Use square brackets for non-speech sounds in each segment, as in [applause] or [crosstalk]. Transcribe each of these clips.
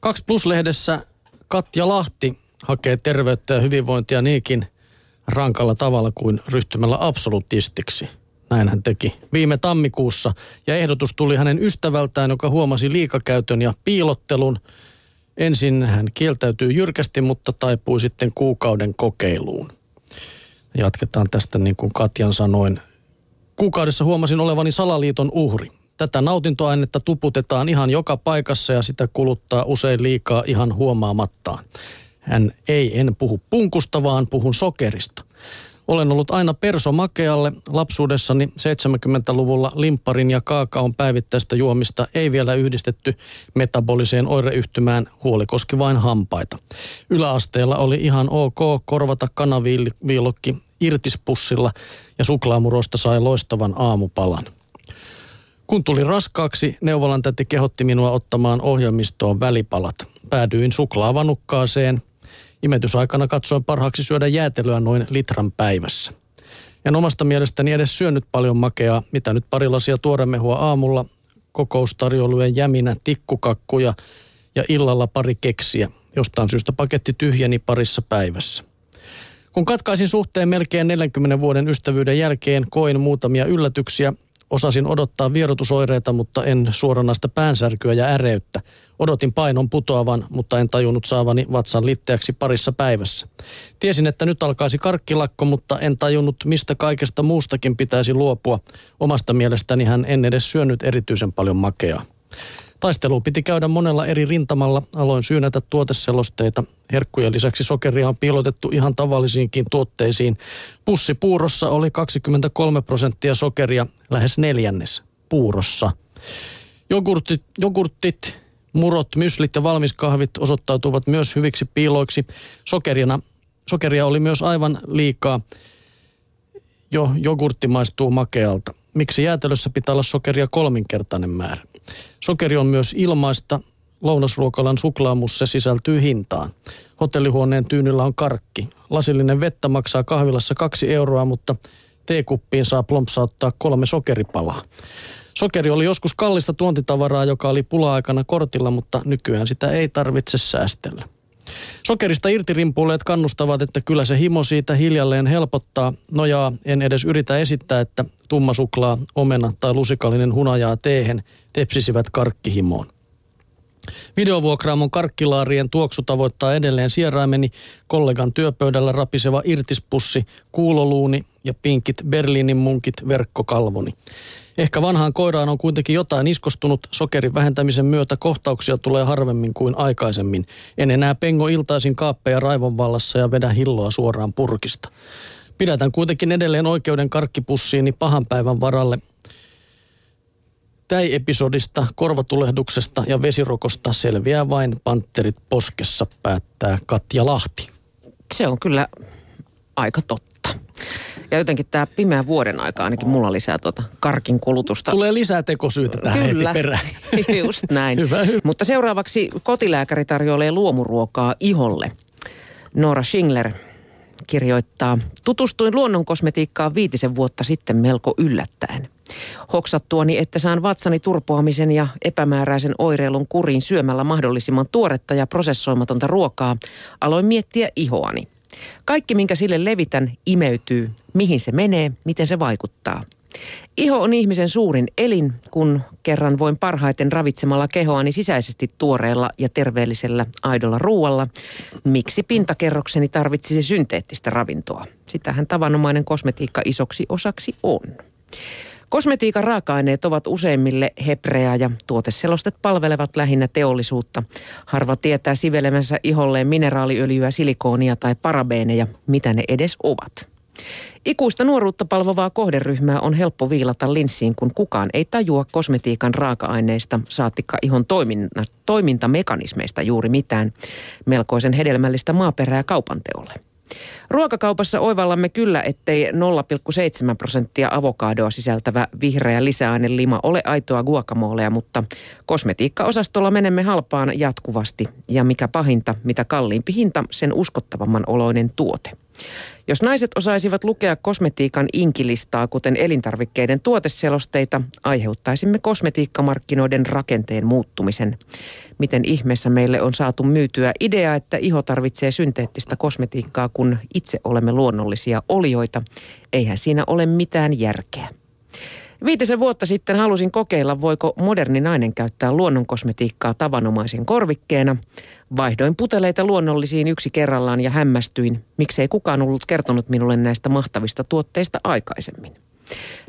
Kaksi Plus-lehdessä Katja Lahti hakee terveyttä ja hyvinvointia niinkin rankalla tavalla kuin ryhtymällä absolutistiksi. Näin hän teki viime tammikuussa ja ehdotus tuli hänen ystävältään, joka huomasi liikakäytön ja piilottelun. Ensin hän kieltäytyy jyrkästi, mutta taipui sitten kuukauden kokeiluun. Jatketaan tästä niin kuin Katjan sanoin. Kuukaudessa huomasin olevani salaliiton uhri. Tätä nautintoainetta tuputetaan ihan joka paikassa ja sitä kuluttaa usein liikaa ihan huomaamattaan. Hän ei, en puhu punkusta, vaan puhun sokerista. Olen ollut aina perso makealle. Lapsuudessani 70-luvulla limpparin ja kaakaon päivittäistä juomista ei vielä yhdistetty metaboliseen oireyhtymään. Huoli koski vain hampaita. Yläasteella oli ihan ok korvata kanaviilokki irtispussilla ja suklaamurosta sai loistavan aamupalan. Kun tuli raskaaksi, neuvolan täti kehotti minua ottamaan ohjelmistoon välipalat. Päädyin suklaavanukkaaseen. Imetysaikana katsoin parhaaksi syödä jäätelöä noin litran päivässä. En omasta mielestäni edes syönyt paljon makeaa, mitä nyt pari lasia tuoremehua aamulla, kokoustarjoilujen jäminä, tikkukakkuja ja illalla pari keksiä. Jostain syystä paketti tyhjeni parissa päivässä. Kun katkaisin suhteen melkein 40 vuoden ystävyyden jälkeen, koin muutamia yllätyksiä Osasin odottaa vierotusoireita, mutta en suoranaista päänsärkyä ja äreyttä. Odotin painon putoavan, mutta en tajunnut saavani vatsan litteäksi parissa päivässä. Tiesin, että nyt alkaisi karkkilakko, mutta en tajunnut, mistä kaikesta muustakin pitäisi luopua. Omasta mielestäni hän en edes syönyt erityisen paljon makeaa. Taistelu piti käydä monella eri rintamalla. Aloin syynätä tuoteselosteita. Herkkujen lisäksi sokeria on piilotettu ihan tavallisiinkin tuotteisiin. Pussi puurossa oli 23 prosenttia sokeria, lähes neljännes puurossa. Jogurtit, jogurtit murot, myslit ja valmiskahvit osoittautuvat myös hyviksi piiloiksi. Sokerina, sokeria oli myös aivan liikaa. Jo jogurtti maistuu makealta. Miksi jäätelössä pitää olla sokeria kolminkertainen määrä? Sokeri on myös ilmaista. Lounasruokalan suklaamusse sisältyy hintaan. Hotellihuoneen tyynillä on karkki. Lasillinen vettä maksaa kahvilassa kaksi euroa, mutta teekuppiin saa plompsauttaa kolme sokeripalaa. Sokeri oli joskus kallista tuontitavaraa, joka oli pula-aikana kortilla, mutta nykyään sitä ei tarvitse säästellä. Sokerista irtirimpuuleet kannustavat, että kyllä se himo siitä hiljalleen helpottaa. Nojaa, en edes yritä esittää, että tumma suklaa, omena tai lusikallinen hunajaa teehen tepsisivät karkkihimoon. Videovuokraamon karkkilaarien tuoksu tavoittaa edelleen sieraimeni, kollegan työpöydällä rapiseva irtispussi, kuuloluuni ja pinkit Berliinin munkit verkkokalvoni. Ehkä vanhaan koiraan on kuitenkin jotain iskostunut. Sokerin vähentämisen myötä kohtauksia tulee harvemmin kuin aikaisemmin. En enää pengo iltaisin kaappeja raivon vallassa ja vedä hilloa suoraan purkista. Pidätän kuitenkin edelleen oikeuden karkkipussiini pahan päivän varalle. Täi-episodista, korvatulehduksesta ja vesirokosta selviää vain panterit poskessa, päättää Katja Lahti. Se on kyllä aika totta. Ja jotenkin tämä pimeä vuoden aika ainakin mulla lisää tuota karkin kulutusta. Tulee lisää tekosyitä tähän Kyllä. heti perään. [laughs] Just näin. Hyvä, hyvä. Mutta seuraavaksi kotilääkäri tarjoilee luomuruokaa iholle. Nora Schingler kirjoittaa, tutustuin luonnonkosmetiikkaan viitisen vuotta sitten melko yllättäen. Hoksattuani, että saan vatsani turpoamisen ja epämääräisen oireilun kuriin syömällä mahdollisimman tuoretta ja prosessoimatonta ruokaa, aloin miettiä ihoani – kaikki, minkä sille levitän, imeytyy. Mihin se menee, miten se vaikuttaa. Iho on ihmisen suurin elin, kun kerran voin parhaiten ravitsemalla kehoani sisäisesti tuoreella ja terveellisellä aidolla ruualla. Miksi pintakerrokseni tarvitsisi synteettistä ravintoa? Sitähän tavanomainen kosmetiikka isoksi osaksi on. Kosmetiikan raaka-aineet ovat useimmille hebreaa ja tuoteselostet palvelevat lähinnä teollisuutta. Harva tietää sivelemänsä iholleen mineraaliöljyä, silikoonia tai parabeeneja, mitä ne edes ovat. Ikuista nuoruutta palvovaa kohderyhmää on helppo viilata linssiin, kun kukaan ei tajua kosmetiikan raaka-aineista, saatikka ihon toiminta, toimintamekanismeista juuri mitään. Melkoisen hedelmällistä maaperää kaupanteolle. Ruokakaupassa oivallamme kyllä, ettei 0,7 prosenttia avokadoa sisältävä vihreä lisäainelima ole aitoa guacamolea, mutta kosmetiikkaosastolla menemme halpaan jatkuvasti. Ja mikä pahinta, mitä kalliimpi hinta, sen uskottavamman oloinen tuote. Jos naiset osaisivat lukea kosmetiikan inkilistaa, kuten elintarvikkeiden tuoteselosteita, aiheuttaisimme kosmetiikkamarkkinoiden rakenteen muuttumisen. Miten ihmeessä meille on saatu myytyä idea, että iho tarvitsee synteettistä kosmetiikkaa, kun itse olemme luonnollisia olioita? Eihän siinä ole mitään järkeä. Viitisen vuotta sitten halusin kokeilla, voiko moderni nainen käyttää luonnonkosmetiikkaa tavanomaisen korvikkeena. Vaihdoin puteleita luonnollisiin yksi kerrallaan ja hämmästyin, miksei kukaan ollut kertonut minulle näistä mahtavista tuotteista aikaisemmin.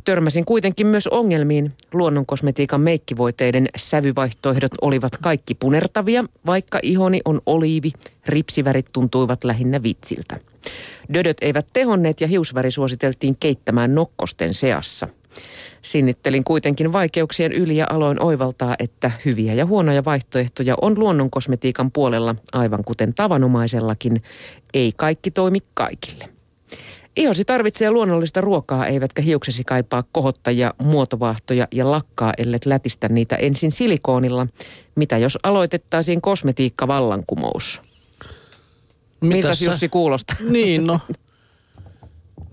Törmäsin kuitenkin myös ongelmiin. Luonnonkosmetiikan meikkivoiteiden sävyvaihtoehdot olivat kaikki punertavia, vaikka ihoni on oliivi, ripsivärit tuntuivat lähinnä vitsiltä. Dödöt eivät tehonneet ja hiusväri suositeltiin keittämään nokkosten seassa – Sinnittelin kuitenkin vaikeuksien yli ja aloin oivaltaa, että hyviä ja huonoja vaihtoehtoja on luonnonkosmetiikan puolella, aivan kuten tavanomaisellakin. Ei kaikki toimi kaikille. Ihosi tarvitsee luonnollista ruokaa, eivätkä hiuksesi kaipaa kohottajia, muotovahtoja ja lakkaa, ellet lätistä niitä ensin silikoonilla. Mitä jos aloitettaisiin kosmetiikka-vallankumous? Miltä Jussi kuulostaa? Niin, no [laughs]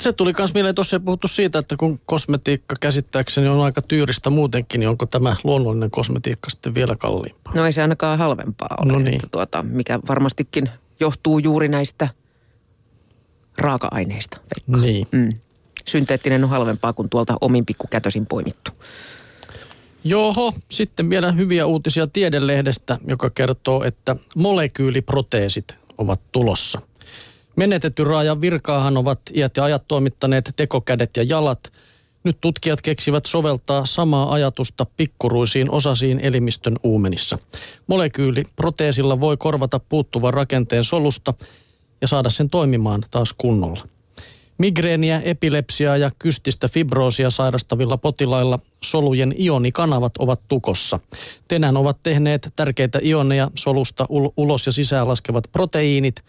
se tuli myös mieleen, tuossa puhuttu siitä, että kun kosmetiikka käsittääkseni on aika tyyristä muutenkin, niin onko tämä luonnollinen kosmetiikka sitten vielä kalliimpaa? No ei se ainakaan halvempaa ole, no niin. että tuota, mikä varmastikin johtuu juuri näistä raaka-aineista. Veikka. Niin. Mm. Synteettinen on halvempaa kuin tuolta omin pikkukätösin poimittu. Joho, sitten vielä hyviä uutisia Tiedelehdestä, joka kertoo, että molekyyliproteesit ovat tulossa. Menetetty raajan virkaahan ovat iät ja ajat toimittaneet tekokädet ja jalat. Nyt tutkijat keksivät soveltaa samaa ajatusta pikkuruisiin osasiin elimistön uumenissa. Molekyyliproteesilla voi korvata puuttuvan rakenteen solusta ja saada sen toimimaan taas kunnolla. Migreeniä, epilepsiaa ja kystistä fibroosia sairastavilla potilailla solujen ionikanavat ovat tukossa. Tenän ovat tehneet tärkeitä ioneja solusta ulos ja sisään laskevat proteiinit –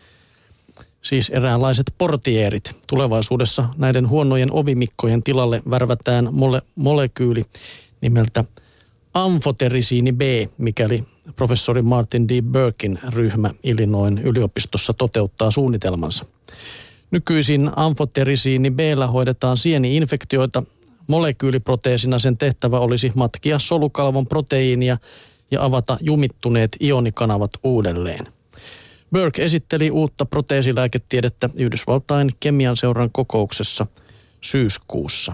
siis eräänlaiset portierit. Tulevaisuudessa näiden huonojen ovimikkojen tilalle värvätään mole- molekyyli nimeltä amfoterisiini B, mikäli professori Martin D. Burkin ryhmä Illinoin yliopistossa toteuttaa suunnitelmansa. Nykyisin amfoterisiini B hoidetaan sieni-infektioita. Molekyyliproteesina sen tehtävä olisi matkia solukalvon proteiinia ja avata jumittuneet ionikanavat uudelleen – Burke esitteli uutta proteesilääketiedettä Yhdysvaltain kemian seuran kokouksessa syyskuussa.